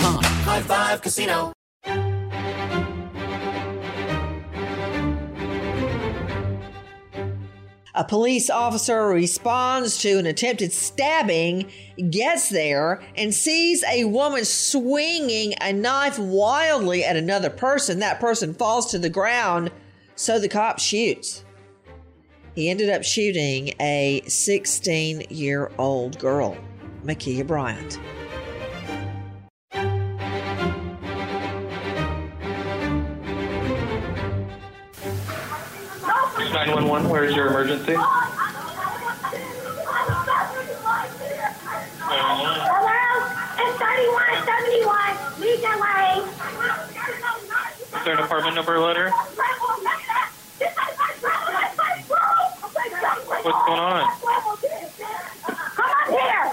High Five Casino. A police officer responds to an attempted stabbing, gets there, and sees a woman swinging a knife wildly at another person. That person falls to the ground, so the cop shoots. He ended up shooting a 16 year old girl, Ma'Khia Bryant. 911, where's your emergency? It's 3171 Legion Is there an apartment number letter? What's going on? Come up here.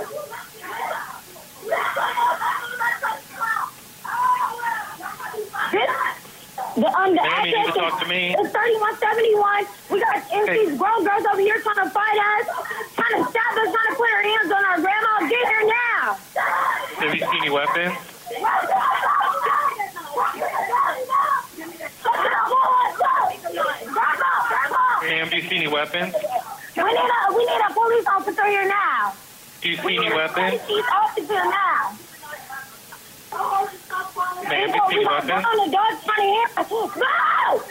This, the, um, the Ma'am, you need to address talk to me. is 3171. We it's these grown girls over here trying to fight us, trying to stab us, trying to put our hands on our grandma. Get here now. Have you seen any weapons? Ma'am, do you see any weapons? We need a we need a police officer here now. Do you see any weapons? Police officer now. Ma'am, do you see any weapons? On the dog trying to hear us. No!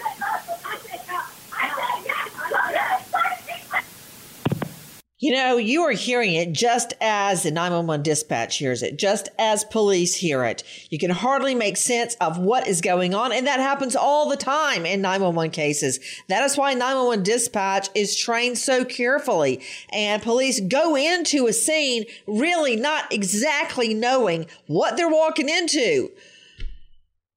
You know, you are hearing it just as the 911 dispatch hears it, just as police hear it. You can hardly make sense of what is going on, and that happens all the time in 911 cases. That is why 911 dispatch is trained so carefully, and police go into a scene really not exactly knowing what they're walking into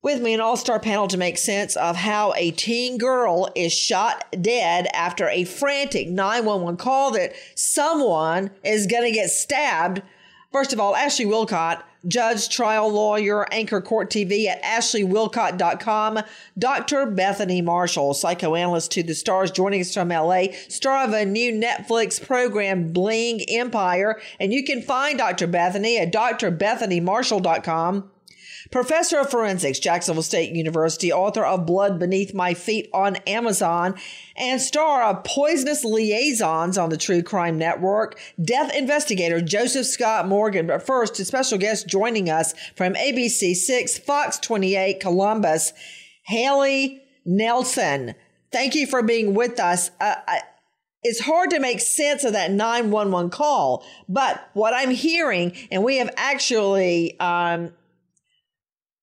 with me an all-star panel to make sense of how a teen girl is shot dead after a frantic 911 call that someone is going to get stabbed. First of all, Ashley Wilcott, judge, trial lawyer, anchor court TV at ashleywilcott.com. Dr. Bethany Marshall, psychoanalyst to the stars, joining us from LA, star of a new Netflix program, Bling Empire. And you can find Dr. Bethany at drbethanymarshall.com. Professor of Forensics, Jacksonville State University, author of Blood Beneath My Feet on Amazon, and star of Poisonous Liaisons on the True Crime Network, death investigator Joseph Scott Morgan. But first, a special guest joining us from ABC 6, Fox 28, Columbus, Haley Nelson. Thank you for being with us. Uh, I, it's hard to make sense of that 911 call, but what I'm hearing, and we have actually um,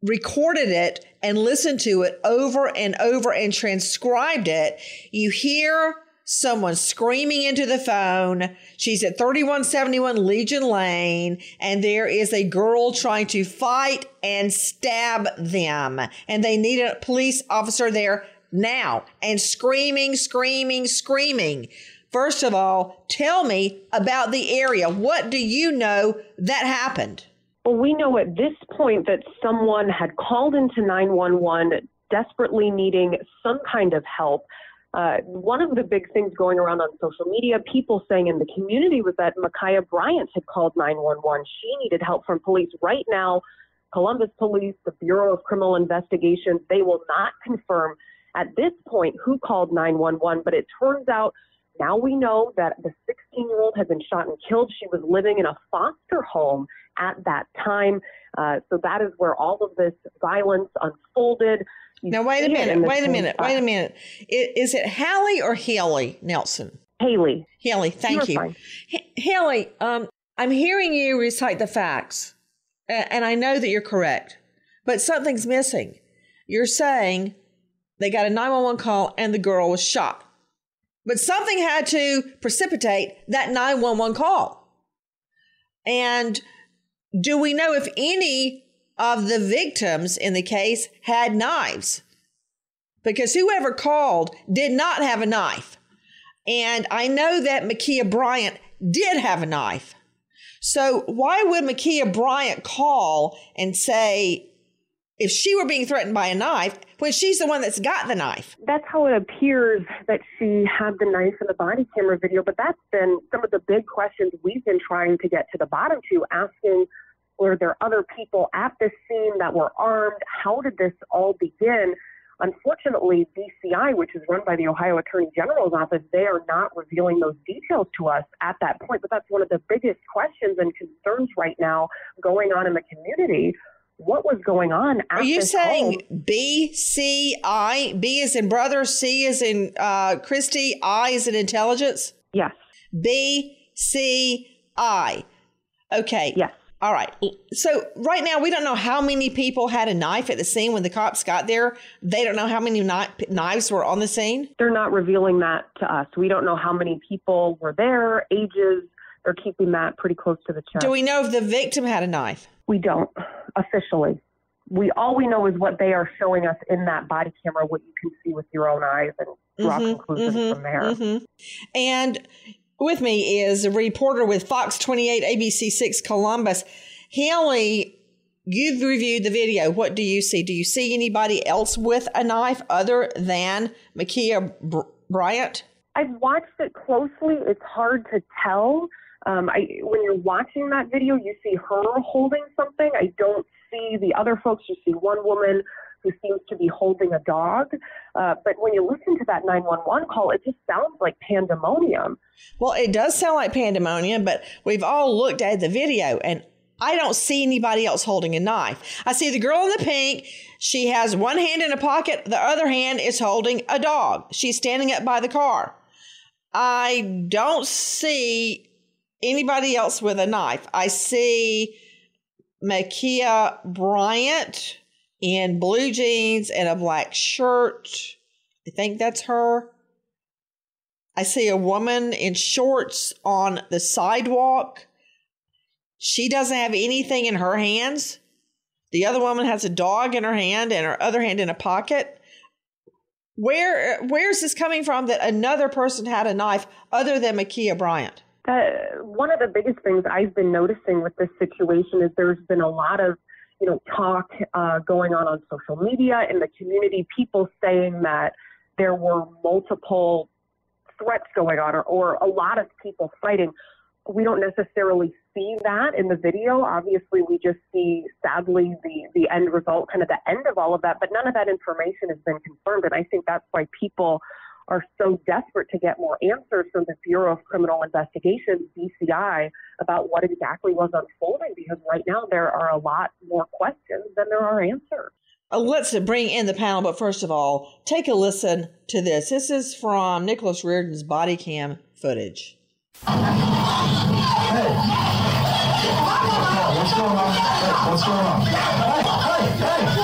recorded it and listened to it over and over and transcribed it, you hear someone screaming into the phone. She's at 3171 Legion Lane, and there is a girl trying to fight and stab them. And they need a police officer there now and screaming, screaming, screaming. First of all, tell me about the area. What do you know that happened? Well, we know at this point that someone had called into 911 desperately needing some kind of help. Uh, one of the big things going around on social media, people saying in the community, was that Ma'Khia Bryant had called 911. She needed help from police. Right now, Columbus Police, the Bureau of Criminal Investigations, they will not confirm at this point who called 911, but it turns out now we know that the 16 year old had been shot and killed. She was living in a foster home at that time. Uh, so that is where all of this violence unfolded. You Now, wait a minute, wait a minute, wait a minute. Is it Hallie or Haley Nelson? Haley. Haley, thank You you. H- Haley, um, I'm hearing you recite the facts, and I know that you're correct, but something's missing. You're saying they got a 911 call and the girl was shot, but something had to precipitate that 911 call. And do we know if any of the victims in the case had knives? Because whoever called did not have a knife. And I know that Ma'Khia Bryant did have a knife. So why would Ma'Khia Bryant call and say if she were being threatened by a knife when she's the one that's got the knife? That's how it appears that she had the knife in the body camera video, but that's been some of the big questions we've been trying to get to the bottom to, asking were there other people at this scene that were armed? How did this all begin? Unfortunately, BCI, which is run by the Ohio Attorney General's office, they are not revealing those details to us at that point. But that's one of the biggest questions and concerns right now going on in the community. What was going on Are you saying home? B C I? B is in brother, C is in uh, Christy, I is in intelligence? Yes. B C I. Okay. Yes. All right. So right now we don't know how many people had a knife at the scene when the cops got there. They don't know how many kni- knives were on the scene. They're not revealing that to us. We don't know how many people were there, ages. They're keeping that pretty close to the chest. Do we know if the victim had a knife? We don't officially. We all we know is what they are showing us in that body camera, what you can see with your own eyes, and draw Mhm, conclusions mhm, from there. mhm. And with me is a reporter with Fox 28 ABC 6 Columbus. Haley, you've reviewed the video. What do you see? Do you see anybody else with a knife other than Ma'Khia Bryant? I've watched it closely. It's hard to tell. Um, I, when you're watching that video, you see her holding something. I don't see the other folks. You see one woman who seems to be holding a dog. Uh, but when you listen to that 911 call, it just sounds like pandemonium. Well, it does sound like pandemonium, but we've all looked at the video and I don't see anybody else holding a knife. I see the girl in the pink. She has one hand in a pocket, the other hand is holding a dog. She's standing up by the car. I don't see anybody else with a knife. I see Ma'Khia Bryant in blue jeans and a black shirt. I think that's her. I see a woman in shorts on the sidewalk. She doesn't have anything in her hands. The other woman has a dog in her hand and her other hand in a pocket. Where where is this coming from that another person had a knife other than Ma'Khia Bryant? That, one of the biggest things I've been noticing with this situation is there's been a lot of, you know, talk uh, going on on social media in the community, people saying that there were multiple threats going on or, or a lot of people fighting. We don't necessarily see that in the video. Obviously, we just see, sadly, the, the end result, kind of the end of all of that, but none of that information has been confirmed. And I think that's why people are so desperate to get more answers from the Bureau of Criminal Investigation, BCI, about what exactly was unfolding because right now there are a lot more questions than there are answers. Uh, let's bring in the panel, but first of all, take a listen to this. This is from Nicholas Reardon's body cam footage. Hey. What's going on? Hey, what's going on? Hey, hey, hey, hey,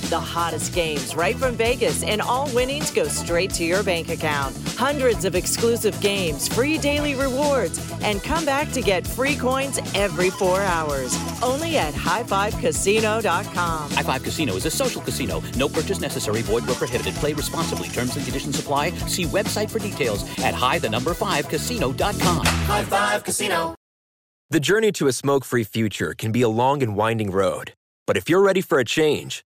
the hottest games right from Vegas, and all winnings go straight to your bank account. Hundreds of exclusive games, free daily rewards, and come back to get free coins every four hours. Only at highfivecasino.com. High Five Casino is a social casino. No purchase necessary. Void where prohibited. Play responsibly. Terms and conditions apply. See website for details at high the number five casino.com. High Five Casino. The journey to a smoke free future can be a long and winding road. But if you're ready for a change,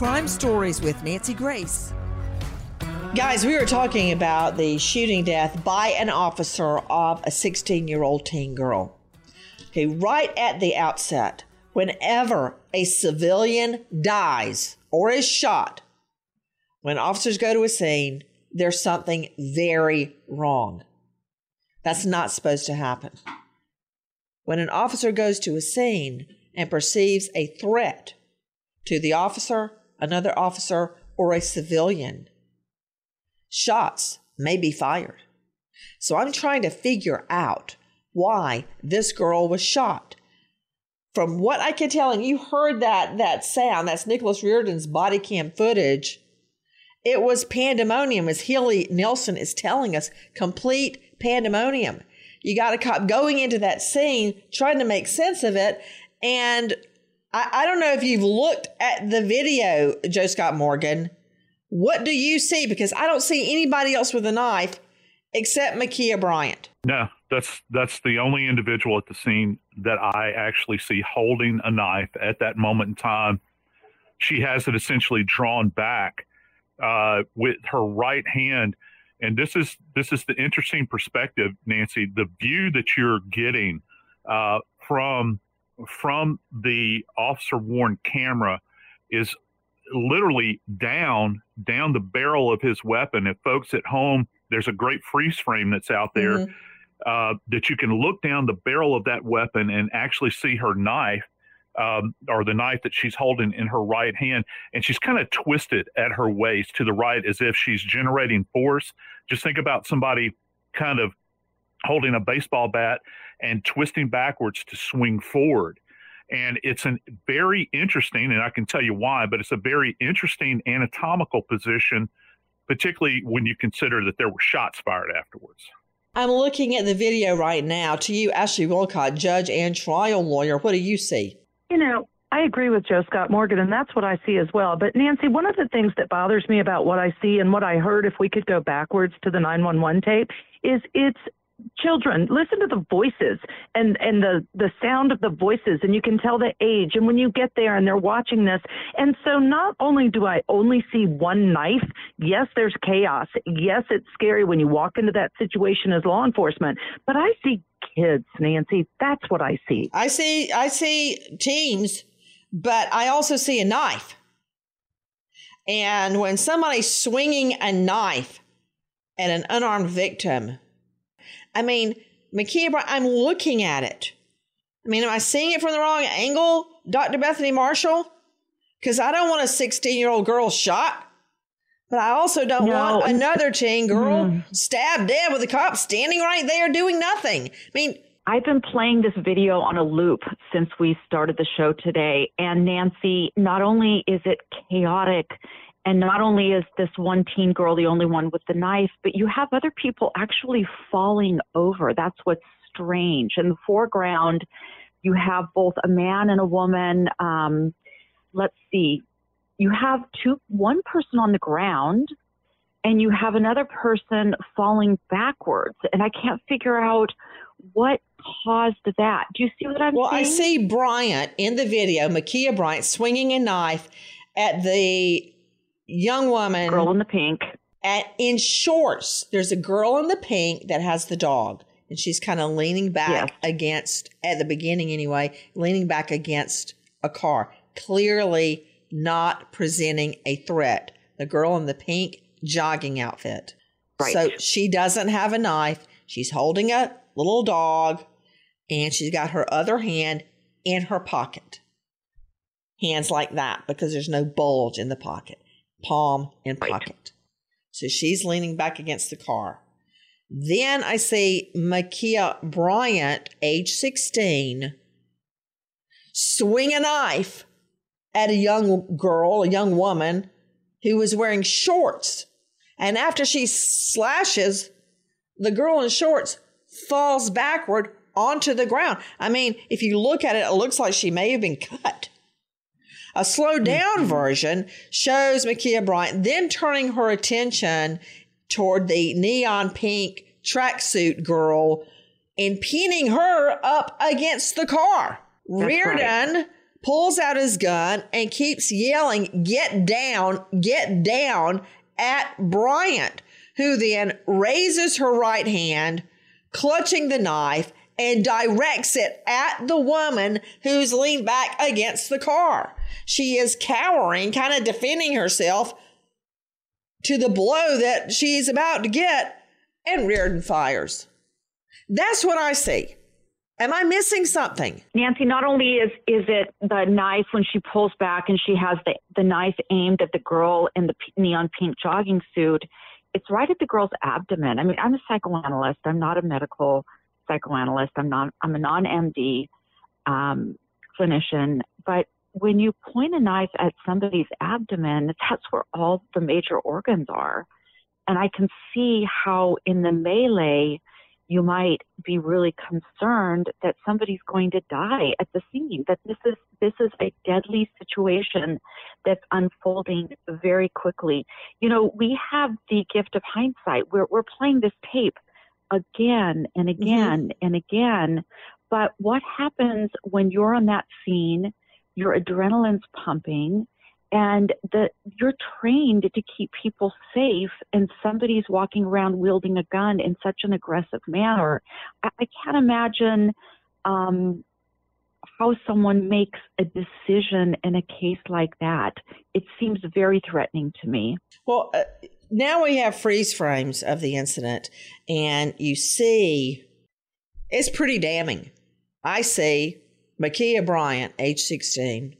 Crime Stories with Nancy Grace. Guys, we were talking about the shooting death by an officer of a 16 year old teen girl. Okay, right at the outset, whenever a civilian dies or is shot, when officers go to a scene, there's something very wrong. That's not supposed to happen. When an officer goes to a scene and perceives a threat to the officer, another officer, or a civilian, shots may be fired. So I'm trying to figure out why this girl was shot. From what I can tell, and you heard that that sound, that's Nicholas Reardon's body cam footage. It was pandemonium, as Haley Nelson is telling us, complete pandemonium. You got a cop going into that scene, trying to make sense of it. And I, I don't know if you've looked at the video, Joe Scott Morgan. What do you see? Because I don't see anybody else with a knife except Ma'Khia Bryant. No, that's that's the only individual at the scene that I actually see holding a knife at that moment in time. She has it essentially drawn back uh, with her right hand, and this is this is the interesting perspective, Nancy. The view that you're getting uh, from from the officer worn camera is literally down down the barrel of his weapon. If folks at home, there's a great freeze frame that's out there Mm-hmm. uh, that you can look down the barrel of that weapon and actually see her knife. Um, or the knife that she's holding in her right hand, and she's kind of twisted at her waist to the right as if she's generating force. Just think about somebody kind of holding a baseball bat and twisting backwards to swing forward. And it's a very interesting, and I can tell you why, but it's a very interesting anatomical position, particularly when you consider that there were shots fired afterwards. I'm looking at the video right now. To you, Ashley Wilcott, judge and trial lawyer, what do you see? You know, I agree with Joe Scott Morgan, and that's what I see as well. But Nancy, one of the things that bothers me about what I see and what I heard, if we could go backwards to the 911 tape, is it's children listen to the voices and and the the sound of the voices and you can tell the age. And when you get there and they're watching this and so not only do i only see one knife yes there's chaos. Yes it's scary when you walk into that situation as law enforcement but i see kids nancy. That's what i see. I see I see teens, but I also see a knife. And when somebody's swinging a knife at an unarmed victim, I mean, Ma'Khia, Bry- I'm looking at it. I mean, am I seeing it from the wrong angle, Dr. Bethany Marshall? Because I don't want a 16 year old girl shot, but I also don't No, want another teen girl mm-hmm. stabbed dead with a cop standing right there doing nothing. I mean, I've been playing this video on a loop since we started the show today. And Nancy, not only is it chaotic, and not only is this one teen girl the only one with the knife, but you have other people actually falling over. That's what's strange. In the foreground, You have both a man and a woman. Um, let's see. You have two, one person on the ground, and you have another person falling backwards. And I can't figure out what caused that. Do you see what I'm well, saying? I see Bryant in the video, Ma'Khia Bryant, swinging a knife at the young woman. Girl in the pink. At, in shorts. There's a girl in the pink that has the dog. And she's kind of leaning back against, at the beginning anyway, leaning back against a car. Clearly not presenting a threat. The girl in the pink jogging outfit. Right. So she doesn't have a knife. She's holding a little dog and she's got her other hand in her pocket. Hands like that because there's no bulge in the pocket. Palm in pocket. So she's leaning back against the car. Then I see Ma'Khia Bryant, age 16, swing a knife at a young girl, a young woman who was wearing shorts. And after she slashes, the girl in shorts falls backward onto the ground. I mean, if you look at it, it looks like she may have been cut. A slowed mm-hmm. down version shows Ma'Khia Bryant then turning her attention toward the neon pink tracksuit girl and pinning her up against the car. That's Reardon right. pulls out his gun and keeps yelling, Get down, get down at Bryant, who then raises her right hand, clutching the knife, and directs it at the woman who's leaned back against the car. She is cowering, kind of defending herself to the blow that she's about to get, and Reardon fires. That's what I see. Am I missing something? Nancy, not only is is it the knife when she pulls back and she has the, the knife aimed at the girl in the neon pink jogging suit, it's right at the girl's abdomen. I mean, I'm a psychoanalyst. I'm not a medical psychoanalyst. I'm not. I'm a non-MD um, clinician. But when you point a knife at somebody's abdomen, that's where all the major organs are. And I can see how in the melee you might be really concerned that somebody's going to die at the scene that this is this is a deadly situation that's unfolding very quickly. You know we have the gift of hindsight. We're we're playing this tape again and mm-hmm. again and again. But what happens when you're on that scene your adrenaline's pumping and the you're trained to keep people safe and somebody's walking around wielding a gun in such an aggressive manner. I, I can't imagine um, how someone makes a decision in a case like that. It seems very threatening to me. Well, uh, now we have freeze frames of the incident, and you see it's pretty damning. I see Ma'Khia Bryant, age 16.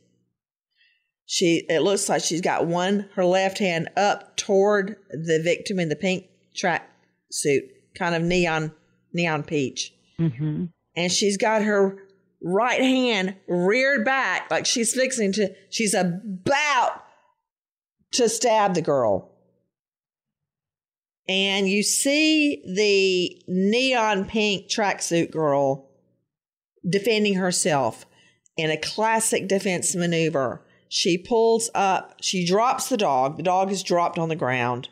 She it looks like she's got one her left hand up toward the victim in the pink track suit, kind of neon neon peach. mm-hmm. And she's got her right hand reared back like she's fixing to she's about to stab the girl. And you see the neon pink tracksuit girl defending herself in a classic defense maneuver. She pulls up, she drops the dog. The dog is dropped on the ground.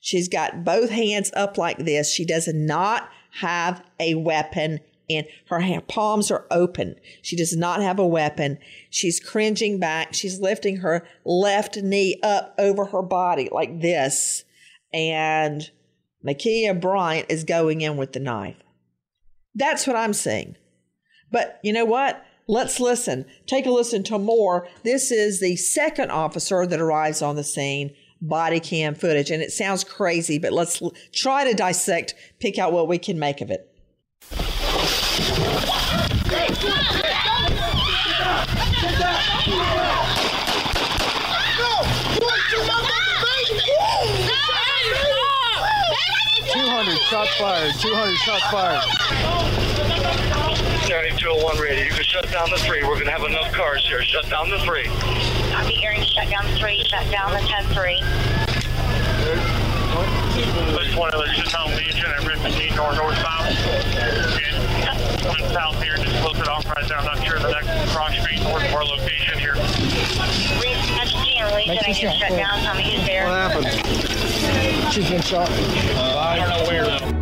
She's got both hands up like this. She does not have a weapon and her hand, palms are open. She does not have a weapon. She's cringing back. She's lifting her left knee up over her body like this. And Ma'Khia Bryant is going in with the knife. That's what I'm seeing. But you know what? Let's listen. Take a listen to more. This is the second officer that arrives on the scene, body cam footage. And it sounds crazy, but let's l- try to dissect, pick out what we can make of it. Two hundred shots fired. Two hundred shots fired. 201 ready. You can shut down the three. We're going to have enough cars here. Shut down the three. Copy, hearing shut down the three, shut down the 10-3. Let's one of us shut down Legion and Ripon north northbound. moving south here, just closer to Enterprise there. I'm not sure the next cross street north of our location here. Lee, Make should I this get shot shut down? Tell me who's there. What happened? She's been shot. Uh, I don't know where though.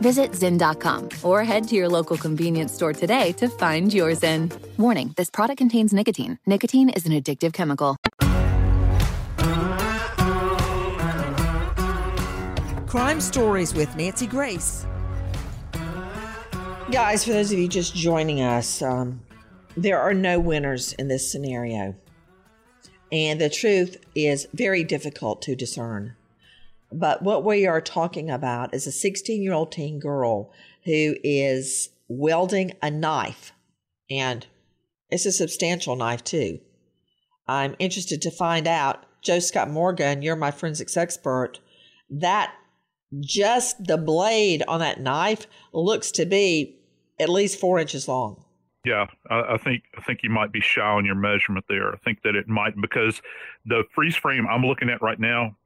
Visit Zyn.com or head to your local convenience store today to find your Zyn. Warning this product contains nicotine. Nicotine is an addictive chemical. Crime Stories with Nancy Grace. Guys, for those of you just joining us, um, there are no winners in this scenario. And the truth is very difficult to discern. But what we are talking about is a 16 year old teen girl who is welding a knife, and it's a substantial knife, too. I'm interested to find out, Joe Scott Morgan, you're my forensics expert, that just the blade on that knife looks to be at least four inches long. Yeah, I, I think I think you might be shy on your measurement there. I think that it might because the freeze frame I'm looking at right now,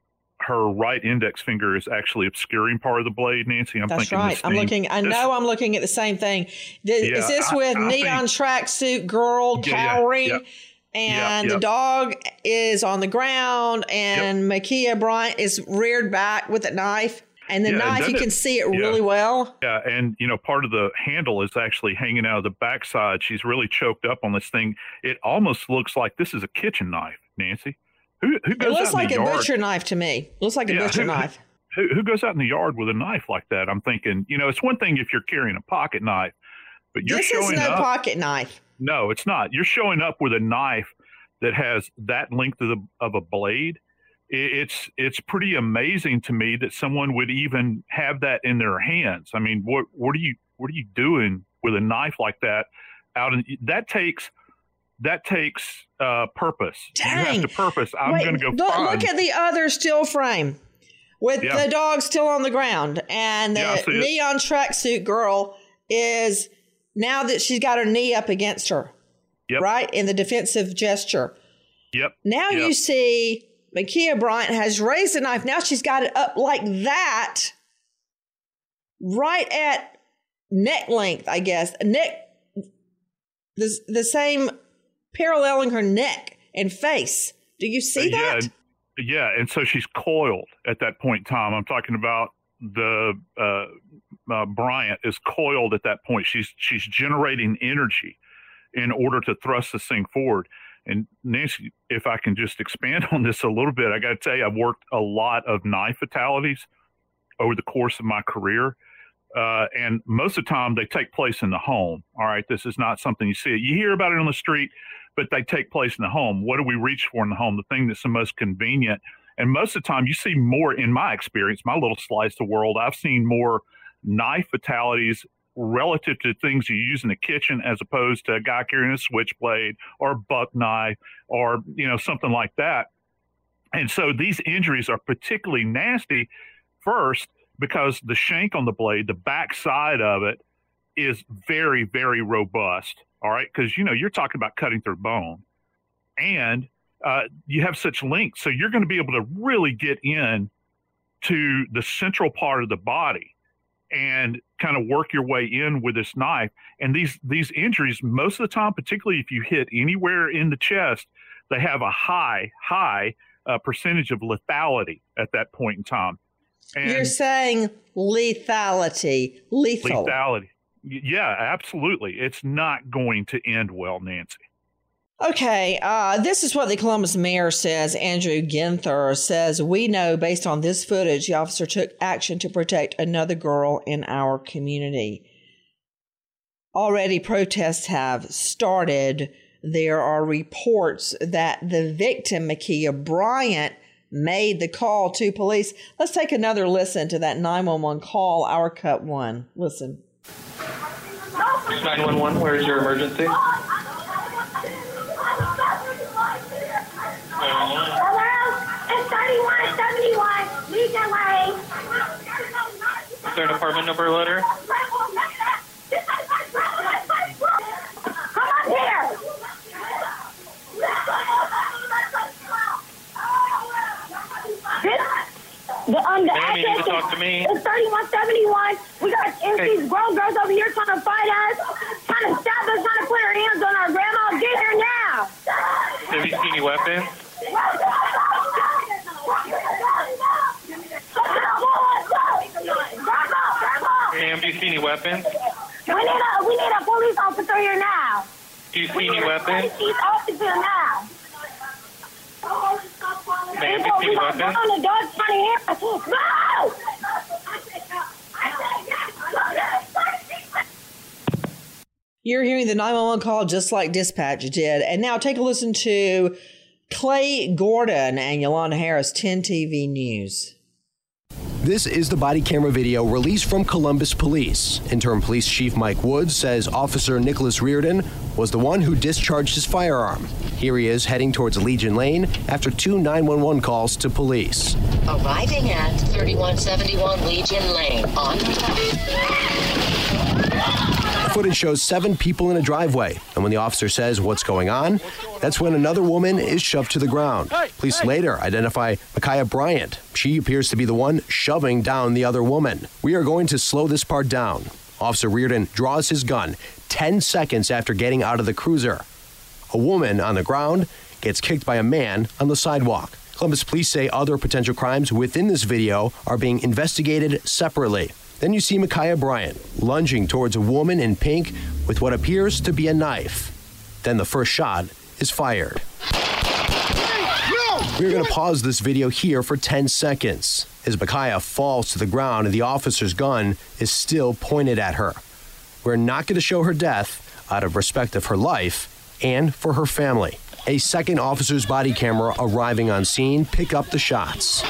her right index finger is actually obscuring part of the blade. Nancy, I'm That's right. I'm looking. I this- know I'm looking at the same thing. Th- Yeah, is this I- with I neon tracksuit girl Yeah, cowering, yeah. and the dog is on the ground, and Ma'Khia Bryant is reared back with a knife, and the Yeah, and knife you doesn't can it- see it really well. Yeah, and you know, part of the handle is actually hanging out of the backside. She's really choked up on this thing. It almost looks like this is a kitchen knife, Nancy. Who who It looks like a yard? butcher knife to me. Looks like a Yeah, butcher who- knife. Who, who goes out in the yard with a knife like that? I'm thinking, you know, it's one thing if you're carrying a pocket knife, but you're This is no up. pocket knife. No, it's not. You're showing up with a knife that has that length of, the, of a blade. It's it's pretty amazing to me that someone would even have that in their hands. I mean, what what are you what are you doing with a knife like that? Out in that takes that takes uh, purpose. You have to purpose. I'm going to go look, look at the other still frame with Yeah. the dog still on the ground, and the Yeah, neon tracksuit girl is now that she's got her knee up against her, Yep. right in the defensive gesture. Yep. Now yep. you see Ma'Khia Bryant has raised the knife. Now she's got it up like that, right at neck length, I guess. Neck, the, the same paralleling her neck and face. Do you see Uh, yeah, that? yeah, and so she's coiled at that point Tom. I'm talking about the uh, uh, Bryant is coiled at that point. She's she's generating energy in order to thrust this thing forward. And Nancy, if I can just expand on this a little bit, I got to tell you, I've worked a lot of knife fatalities over the course of my career. Uh, and most of the time they take place in the home. All right. This is not something you see. You hear about it on the street, but they take place in the home. What do we reach for in the home? The thing that's the most convenient. And most of the time you see more in my experience, my little slice of world, I've seen more knife fatalities relative to things you use in the kitchen as opposed to a guy carrying a switchblade or a buck knife or, you know, something like that. And so these injuries are particularly nasty first because the shank on the blade, the back side of it, is very, very robust. All right. Because, you know, you're talking about cutting through bone. And uh, you have such length. so you're going to be able to really get in to the central part of the body and kind of work your way in with this knife. And these these injuries, most of the time, particularly if you hit anywhere in the chest, they have a high high uh, percentage of lethality at that point in time. And You're saying lethality, lethal. Lethality. Yeah, absolutely. It's not going to end well, Nancy. Okay, uh, this is what the Columbus mayor says. Andrew Ginther says, We know based on this footage, the officer took action to protect another girl in our community. Already, protests have started. There are reports that the victim, Ma'Khia Bryant, made the call to police. Let's take another listen to that 911 call, our cut one. Listen. 911, where is your emergency? Hello? It's 3171 Legion Lane. Is there an apartment number letter? The, um, the you need talk to me. It's 3171. We got NC's grown girls over here trying to fight us, trying to stab us, trying to put our hands on our grandma. Get here now. Have you seen any weapons? Ma'am, do you see any weapons? We need a we need a police officer here now. Do you see any weapons? Police officer now. Ma'am, do you see any weapons? On the dog trying to hear us. No! You're hearing the 911 call just like dispatch did. And now take a listen to Clay Gordon and Yolanda Harris, 10 TV News. This is the body camera video released from Columbus Police. Interim Police Chief Mike Woods says Officer Nicholas Reardon was the one who discharged his firearm. Here he is heading towards Legion Lane after two 911 calls to police. Arriving at 3171 Legion Lane on Footage shows seven people in a driveway, and when the officer says what's going on, that's when another woman is shoved to the ground. Police later identify Ma'Khia Bryant. She appears to be the one shoving down the other woman. We are going to slow this part down. Officer Reardon draws his gun 10 seconds after getting out of the cruiser. A woman on the ground gets kicked by a man on the sidewalk. Columbus police say other potential crimes within this video are being investigated separately. Then you see Ma'Khia Bryant lunging towards a woman in pink with what appears to be a knife. Then the first shot is fired. We're going to pause this video here for 10 seconds as Ma'Khia falls to the ground and the officer's gun is still pointed at her. We're not going to show her death out of respect of her life and for her family. A second officer's body camera arriving on scene pick up the shots.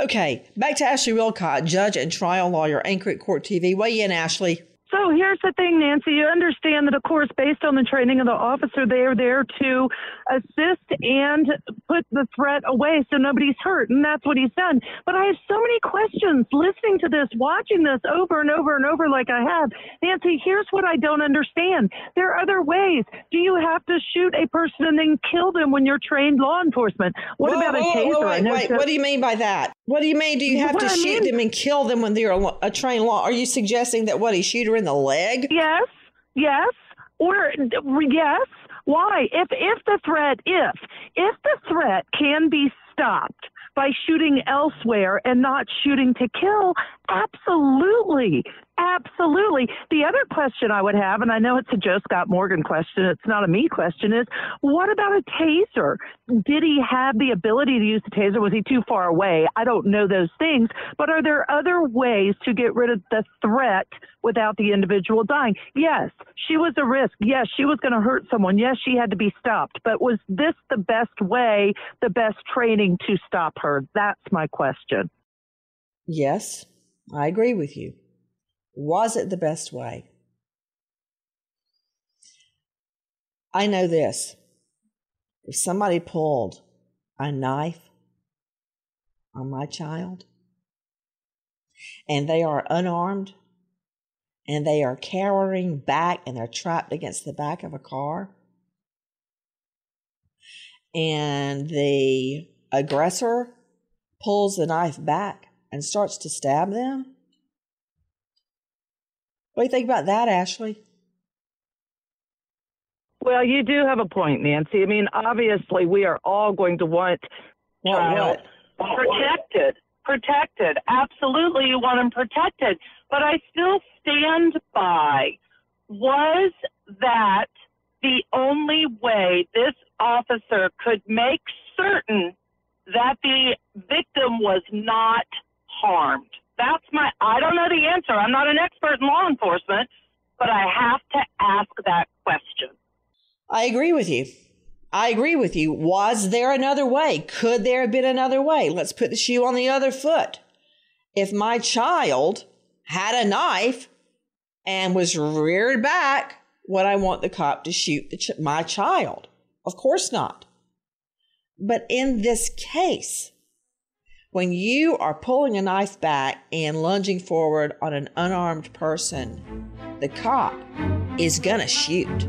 Okay, back to Ashley Wilcott, judge and trial lawyer, Anchor at Court TV. Weigh in, Ashley. So here's the thing, Nancy. You understand that, of course, based on the training of the officer, they are there to assist and put the threat away so nobody's hurt. And that's what he's done. But I have so many questions listening to this, watching this over and over and over like I have. Nancy, here's what I don't understand. There are other ways. Do you have to shoot a person and then kill them when you're trained law enforcement? What whoa, about whoa, a taser? Whoa, wait, wait. What do you mean by that? What do you mean? Do you have What to I shoot mean- them and kill them when they're a, a trained law? Are you suggesting that what he shoot her in the leg? Yes, yes, or yes. Why? If if the threat if if the threat can be stopped by shooting elsewhere and not shooting to kill, absolutely. Absolutely. The other question I would have, and I know it's a Joe Scott Morgan question, it's not a me question, is what about a taser? Did he have the ability to use the taser? Was he too far away? I don't know those things, but are there other ways to get rid of the threat without the individual dying? Yes, she was a risk. Yes, she was going to hurt someone. Yes, she had to be stopped. But was this the best way, the best training to stop her? That's my question. Yes, I agree with you. Was it the best way? I know this. If somebody pulled a knife on my child and they are unarmed and they are cowering back and they're trapped against the back of a car and the aggressor pulls the knife back and starts to stab them? What do you think about that, Ashley? Well, you do have a point, Nancy. I mean, obviously, we are all going to want child uh, protected. Protected. Absolutely, you want them protected. But I still stand by was that the only way this officer could make certain that the victim was not harmed? That's my, I don't know the answer. I'm not an expert in law enforcement, but I have to ask that question. I agree with you. I agree with you. Was there another way? Could there have been another way? Let's put the shoe on the other foot. If my child had a knife and was reared back, would I want the cop to shoot ch- my child? Of course not. But in this case, when you are pulling a knife back and lunging forward on an unarmed person, the cop is gonna shoot.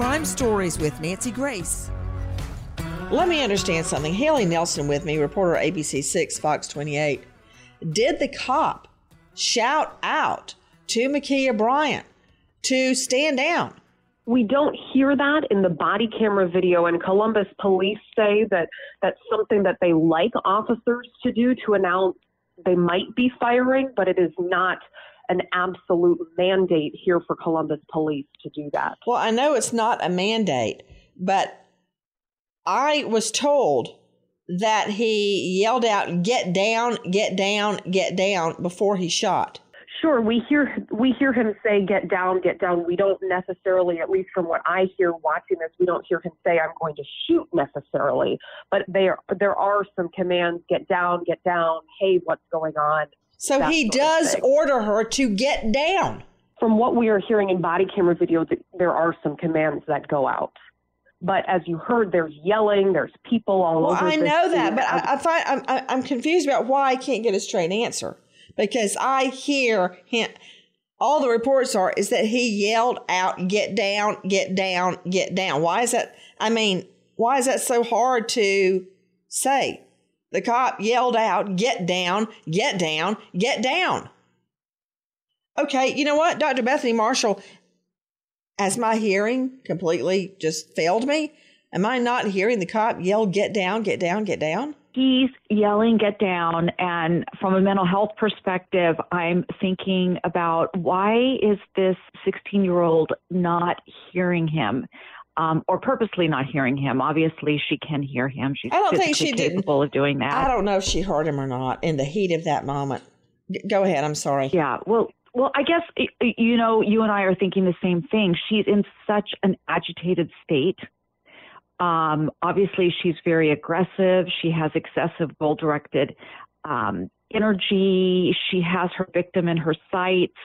Crime Stories with Nancy Grace. Let me understand something. Haley Nelson with me, reporter ABC 6, Fox 28. Did the cop shout out to Ma'Khia Bryant to stand down? We don't hear that in the body camera video, and Columbus police say that that's something that they like officers to do to announce they might be firing, but it is not an absolute mandate here for Columbus police to do that. Well, I know it's not a mandate, but I was told that he yelled out, "Get down, get down, get down" before he shot. Sure, we hear we hear him say "Get down, get down." We don't necessarily, at least from what I hear watching this, we don't hear him say "I'm going to shoot" necessarily. But there there are some commands: "Get down, get down." Hey, what's going on? So he does order her to get down. From what we are hearing in body camera video, th- there are some commands that go out. But as you heard, there's yelling, there's people all over. Well, over. I know that, scene. but I, I find I'm, I'm confused about why I can't get a straight answer because I hear him. All the reports are is that he yelled out, "Get down, get down, get down." Why is that? I mean, why is that so hard to say? The cop yelled out, "Get down, get down, get down." Okay, you know what, Dr. Bethany Marshall, has my hearing completely just failed me? Am I not hearing the cop yell, "Get down, get down, get down"? He's yelling, get down. And from a mental health perspective, I'm thinking about why is this 16 year old not hearing him? Um, or purposely not hearing him. Obviously, she can hear him. She's I don't think she didn't. capable of doing that. I don't know if she heard him or not in the heat of that moment. Go ahead. I'm sorry. Yeah. Well, well, I guess you know you and I are thinking the same thing. She's in such an agitated state. Um, obviously, she's very aggressive. She has excessive goal-directed um, energy. She has her victim in her sights.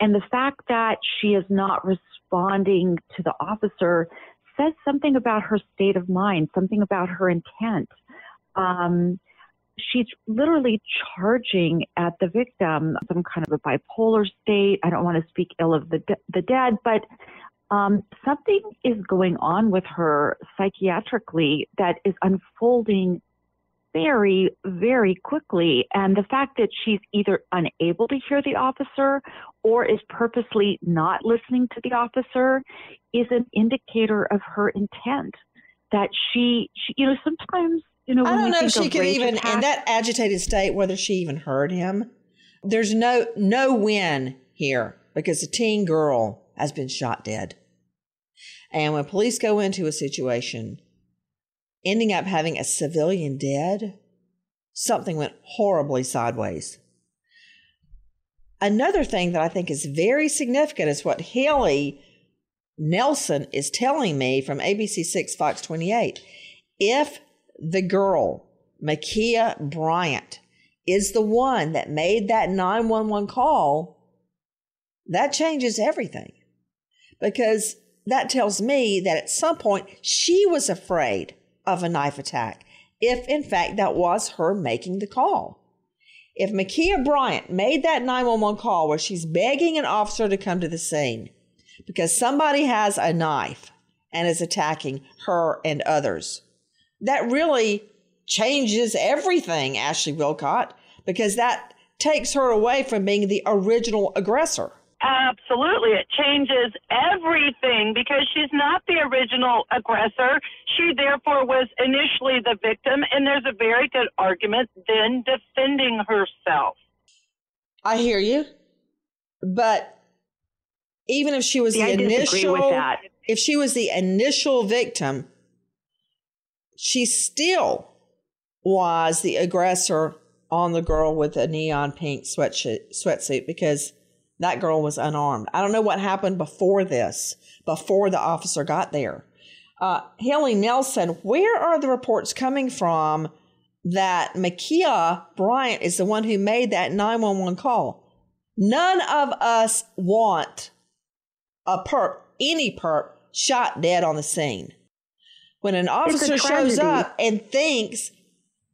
And the fact that she is not responding to the officer says something about her state of mind, something about her intent. Um, she's literally charging at the victim some kind of a bipolar state. I don't want to speak ill of the de- the dead, but um, something is going on with her psychiatrically that is unfolding very, very quickly. And the fact that she's either unable to hear the officer or is purposely not listening to the officer is an indicator of her intent. That she, she you know, sometimes, you know, I don't know if she could even attacks- in that agitated state whether she even heard him. There's no no win here because a teen girl has been shot dead. And when police go into a situation ending up having a civilian dead, something went horribly sideways. Another thing that I think is very significant is what Haley Nelson is telling me from ABC6 Fox 28. If the girl, Ma'Khia Bryant, is the one that made that 911 call, that changes everything. Because that tells me that at some point she was afraid of a knife attack, if in fact that was her making the call. If Ma'Khia Bryant made that 911 call where she's begging an officer to come to the scene because somebody has a knife and is attacking her and others, that really changes everything, Ashley Wilcott, because that takes her away from being the original aggressor. Absolutely. It changes everything because she's not the original aggressor. She therefore was initially the victim, and there's a very good argument then defending herself. I hear you. But even if she was See, the I initial with that. if she was the initial victim, she still was the aggressor on the girl with a neon pink sweatshirt sweatsuit because that girl was unarmed. I don't know what happened before this, before the officer got there. Uh, Haley Nelson, where are the reports coming from that Ma'Khia Bryant is the one who made that 911 call? None of us want a perp, any perp, shot dead on the scene. When an officer shows up and thinks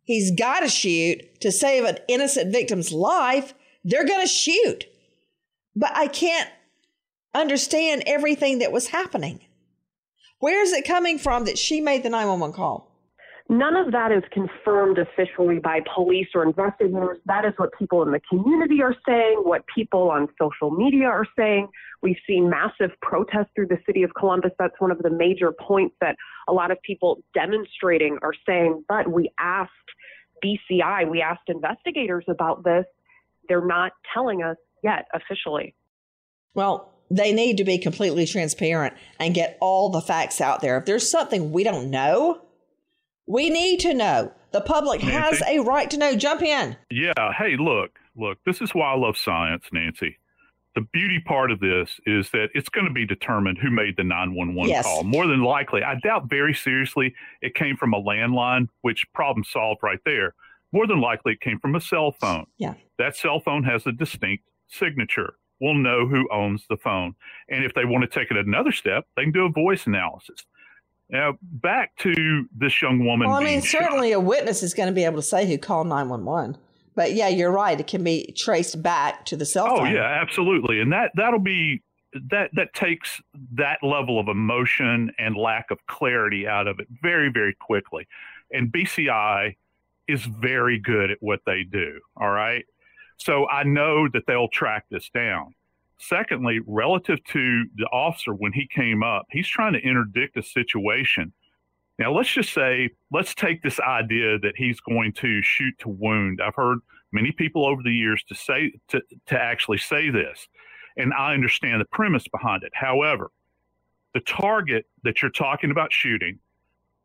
he's got to shoot to save an innocent victim's life, they're going to shoot. But I can't understand everything that was happening. Where is it coming from that she made the 911 call? None of that is confirmed officially by police or investigators. That is what people in the community are saying, what people on social media are saying. We've seen massive protests through the city of Columbus. That's one of the major points that a lot of people demonstrating are saying. But we asked BCI, we asked investigators about this. They're not telling us yet officially. Well, they need to be completely transparent and get all the facts out there. If there's something we don't know, we need to know. The public has a right to know. Jump in. Yeah. Hey, look, look, this is why I love science, Nancy. The beauty part of this is that it's going to be determined who made the 911 Yes. call. More than likely, I doubt very seriously it came from a landline, which problem solved right there. More than likely, it came from a cell phone. Yeah. That cell phone has a distinct signature. We'll know who owns the phone. And if they want to take it another step, they can do a voice analysis. Now, back to this young woman. Well, I mean, shot. certainly a witness is going to be able to say who called 911. But yeah, you're right. It can be traced back to the cell Oh phone. yeah, absolutely, and that that'll be that that takes that level of emotion and lack of clarity out of it very very quickly, and BCI is very good at what they do. All right, so I know that they'll track this down. Secondly, relative to the officer when he came up, he's trying to interdict a situation. Now, let's just say, let's take this idea that he's going to shoot to wound. I've heard many people over the years to say to, to actually say this, and I understand the premise behind it. However, the target that you're talking about shooting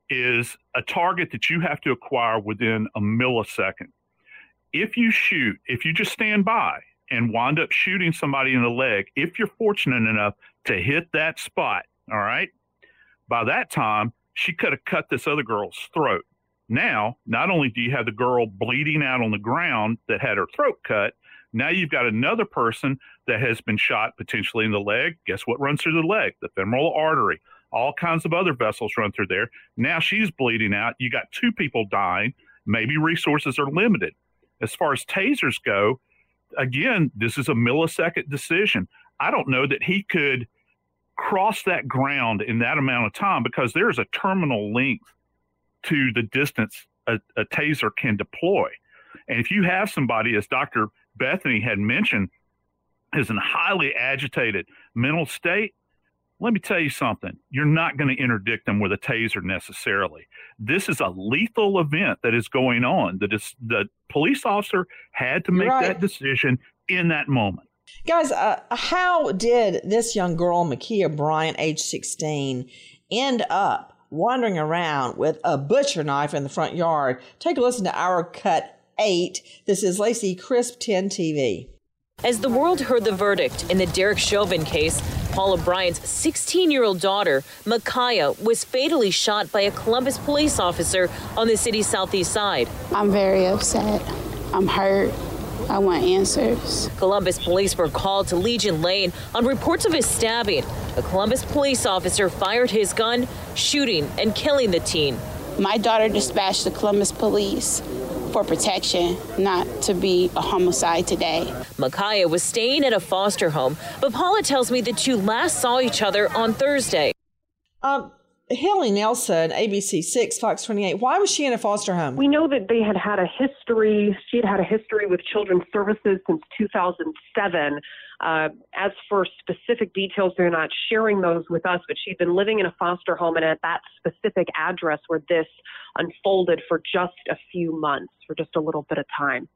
is a target that you have to acquire within a millisecond. If you shoot, if you just stand by and wind up shooting somebody in the leg, if you're fortunate enough to hit that spot, all right, by that time, she could have cut this other girl's throat. Now, not only do you have the girl bleeding out on the ground that had her throat cut, now you've got another person that has been shot potentially in the leg. Guess what runs through the leg? The femoral artery. All kinds of other vessels run through there. Now she's bleeding out. You got two people dying. Maybe resources are limited. As far as tasers go, again, this is a millisecond decision. I don't know that he could cross that ground in that amount of time because there's a terminal length to the distance a, a taser can deploy. And if you have somebody, as Dr. Bethany had mentioned, is in a highly agitated mental state, let me tell you something. You're not going to interdict them with a taser necessarily. This is a lethal event that is going on. That is the police officer had to make right. that decision in that moment. Guys, uh, how did this young girl, Ma'Khia Bryant, age 16, end up wandering around with a butcher knife in the front yard? Take a listen to our cut eight. This is Lacey Crisp 10 TV. As the world heard the verdict in the Derek Chauvin case, Paula Bryant's 16 year old daughter, Ma'Khia, was fatally shot by a Columbus police officer on the city's southeast side. I'm very upset. I'm hurt. I want answers. Columbus police were called to Legion Lane on reports of a stabbing. A Columbus police officer fired his gun, shooting and killing the teen. My daughter dispatched the Columbus police for protection, not to be a homicide today. Ma'Khia was staying at a foster home, but Paula tells me the two last saw each other on Thursday. Um, Haley Nelson, ABC 6, Fox 28. Why was she in a foster home? We know that they had had a history, she had had a history with Children's Services since 2007. Uh, as for specific details, they're not sharing those with us, but she'd been living in a foster home and at that specific address where this unfolded for just a few months, for just a little bit of time.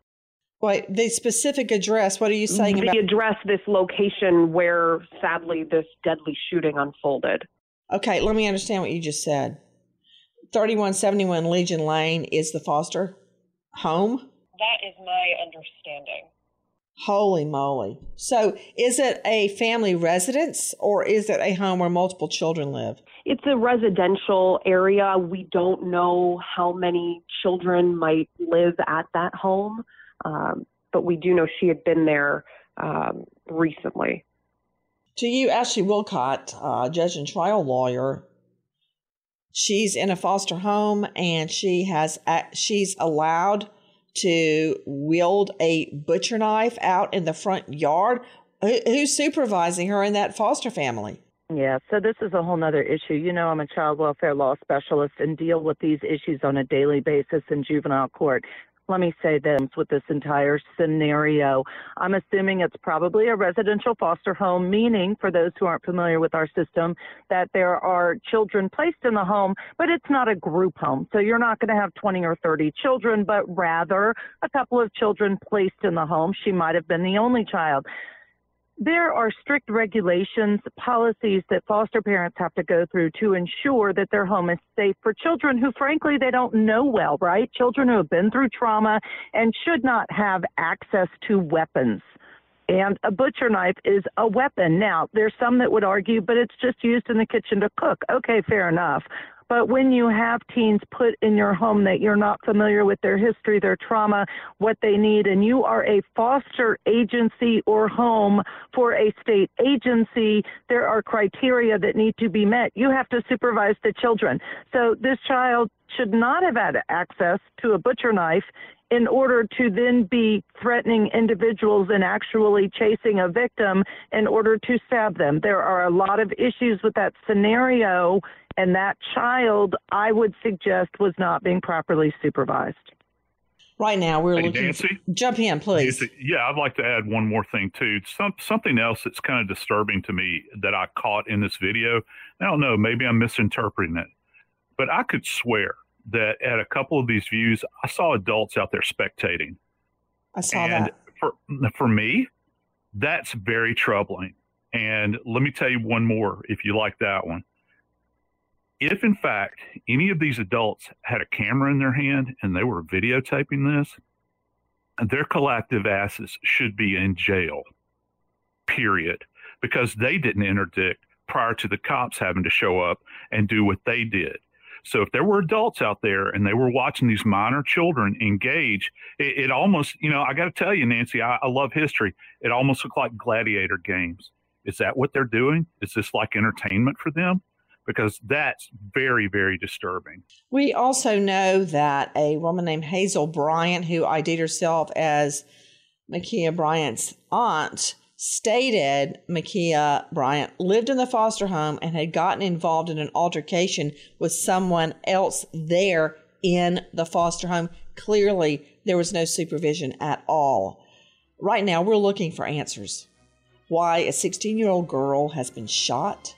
Wait, the specific address, what are you saying the about? address, this location where sadly this deadly shooting unfolded. Okay, let me understand what you just said. 3171 Legion Lane is the foster home? That is my understanding. Holy moly. So, is it a family residence or is it a home where multiple children live? It's a residential area. We don't know how many children might live at that home, um, but we do know she had been there um, recently. To you, Ashley Wilcott, uh, judge and trial lawyer, she's in a foster home and she has she's allowed to wield a butcher knife out in the front yard. Who's supervising her in that foster family? Yeah, so this is a whole nother issue. You know, I'm a child welfare law specialist and deal with these issues on a daily basis in juvenile court. Let me say this with this entire scenario. I'm assuming it's probably a residential foster home, meaning, for those who aren't familiar with our system, that there are children placed in the home, but it's not a group home. So you're not going to have 20 or 30 children, but rather a couple of children placed in the home. She might have been the only child there are strict regulations, policies that foster parents have to go through to ensure that their home is safe for children who, frankly, they don't know well, right? Children who have been through trauma and should not have access to weapons. And a butcher knife is a weapon. Now, there's some that would argue, but it's just used in the kitchen to cook. Okay, fair enough. But when you have teens put in your home that you're not familiar with their history, their trauma, what they need, and you are a foster agency or home for a state agency, there are criteria that need to be met. You have to supervise the children. So this child should not have had access to a butcher knife in order to then be threatening individuals and actually chasing a victim in order to stab them. There are a lot of issues with that scenario and that child, I would suggest, was not being properly supervised. Right now, we're Hey, looking. Nancy? Jump in, please. Nancy, Yeah, I'd like to add one more thing too. Some something else that's kind of disturbing to me that I caught in this video. I don't know, maybe I'm misinterpreting it, but I could swear that at a couple of these views, I saw adults out there spectating. I saw and that. for for me, that's very troubling. And let me tell you one more, if you like that one. If in fact any of these adults had a camera in their hand and they were videotaping this, their collective asses should be in jail. Period. Because they didn't interdict prior to the cops having to show up and do what they did. So if there were adults out there and they were watching these minor children engage, it, it almost, you know, I got to tell you, Nancy, I, I love history. It almost looked like gladiator games. Is that what they're doing? Is this like entertainment for them? Because that's very, very disturbing. We also know that a woman named Hazel Bryant, who ID'd herself as Ma'Khia Bryant's aunt, stated Ma'Khia Bryant lived in the foster home and had gotten involved in an altercation with someone else there in the foster home. Clearly, there was no supervision at all. Right now, we're looking for answers. Why a 16 year old girl has been shot,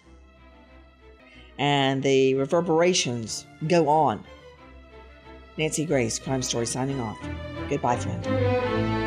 and the reverberations go on. Nancy Grace, Crime Story, signing off. Goodbye, friend.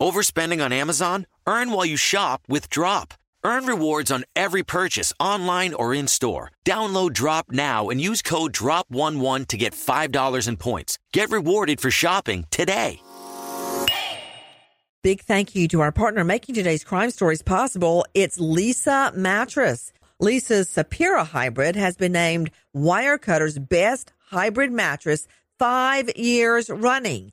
Overspending on Amazon? Earn while you shop with Drop. Earn rewards on every purchase online or in store. Download Drop now and use code DROP11 to get $5 in points. Get rewarded for shopping today. Big thank you to our partner making today's crime stories possible. It's Leesa Mattress. Leesa's Sapira Hybrid has been named Wirecutter's best hybrid mattress five years running.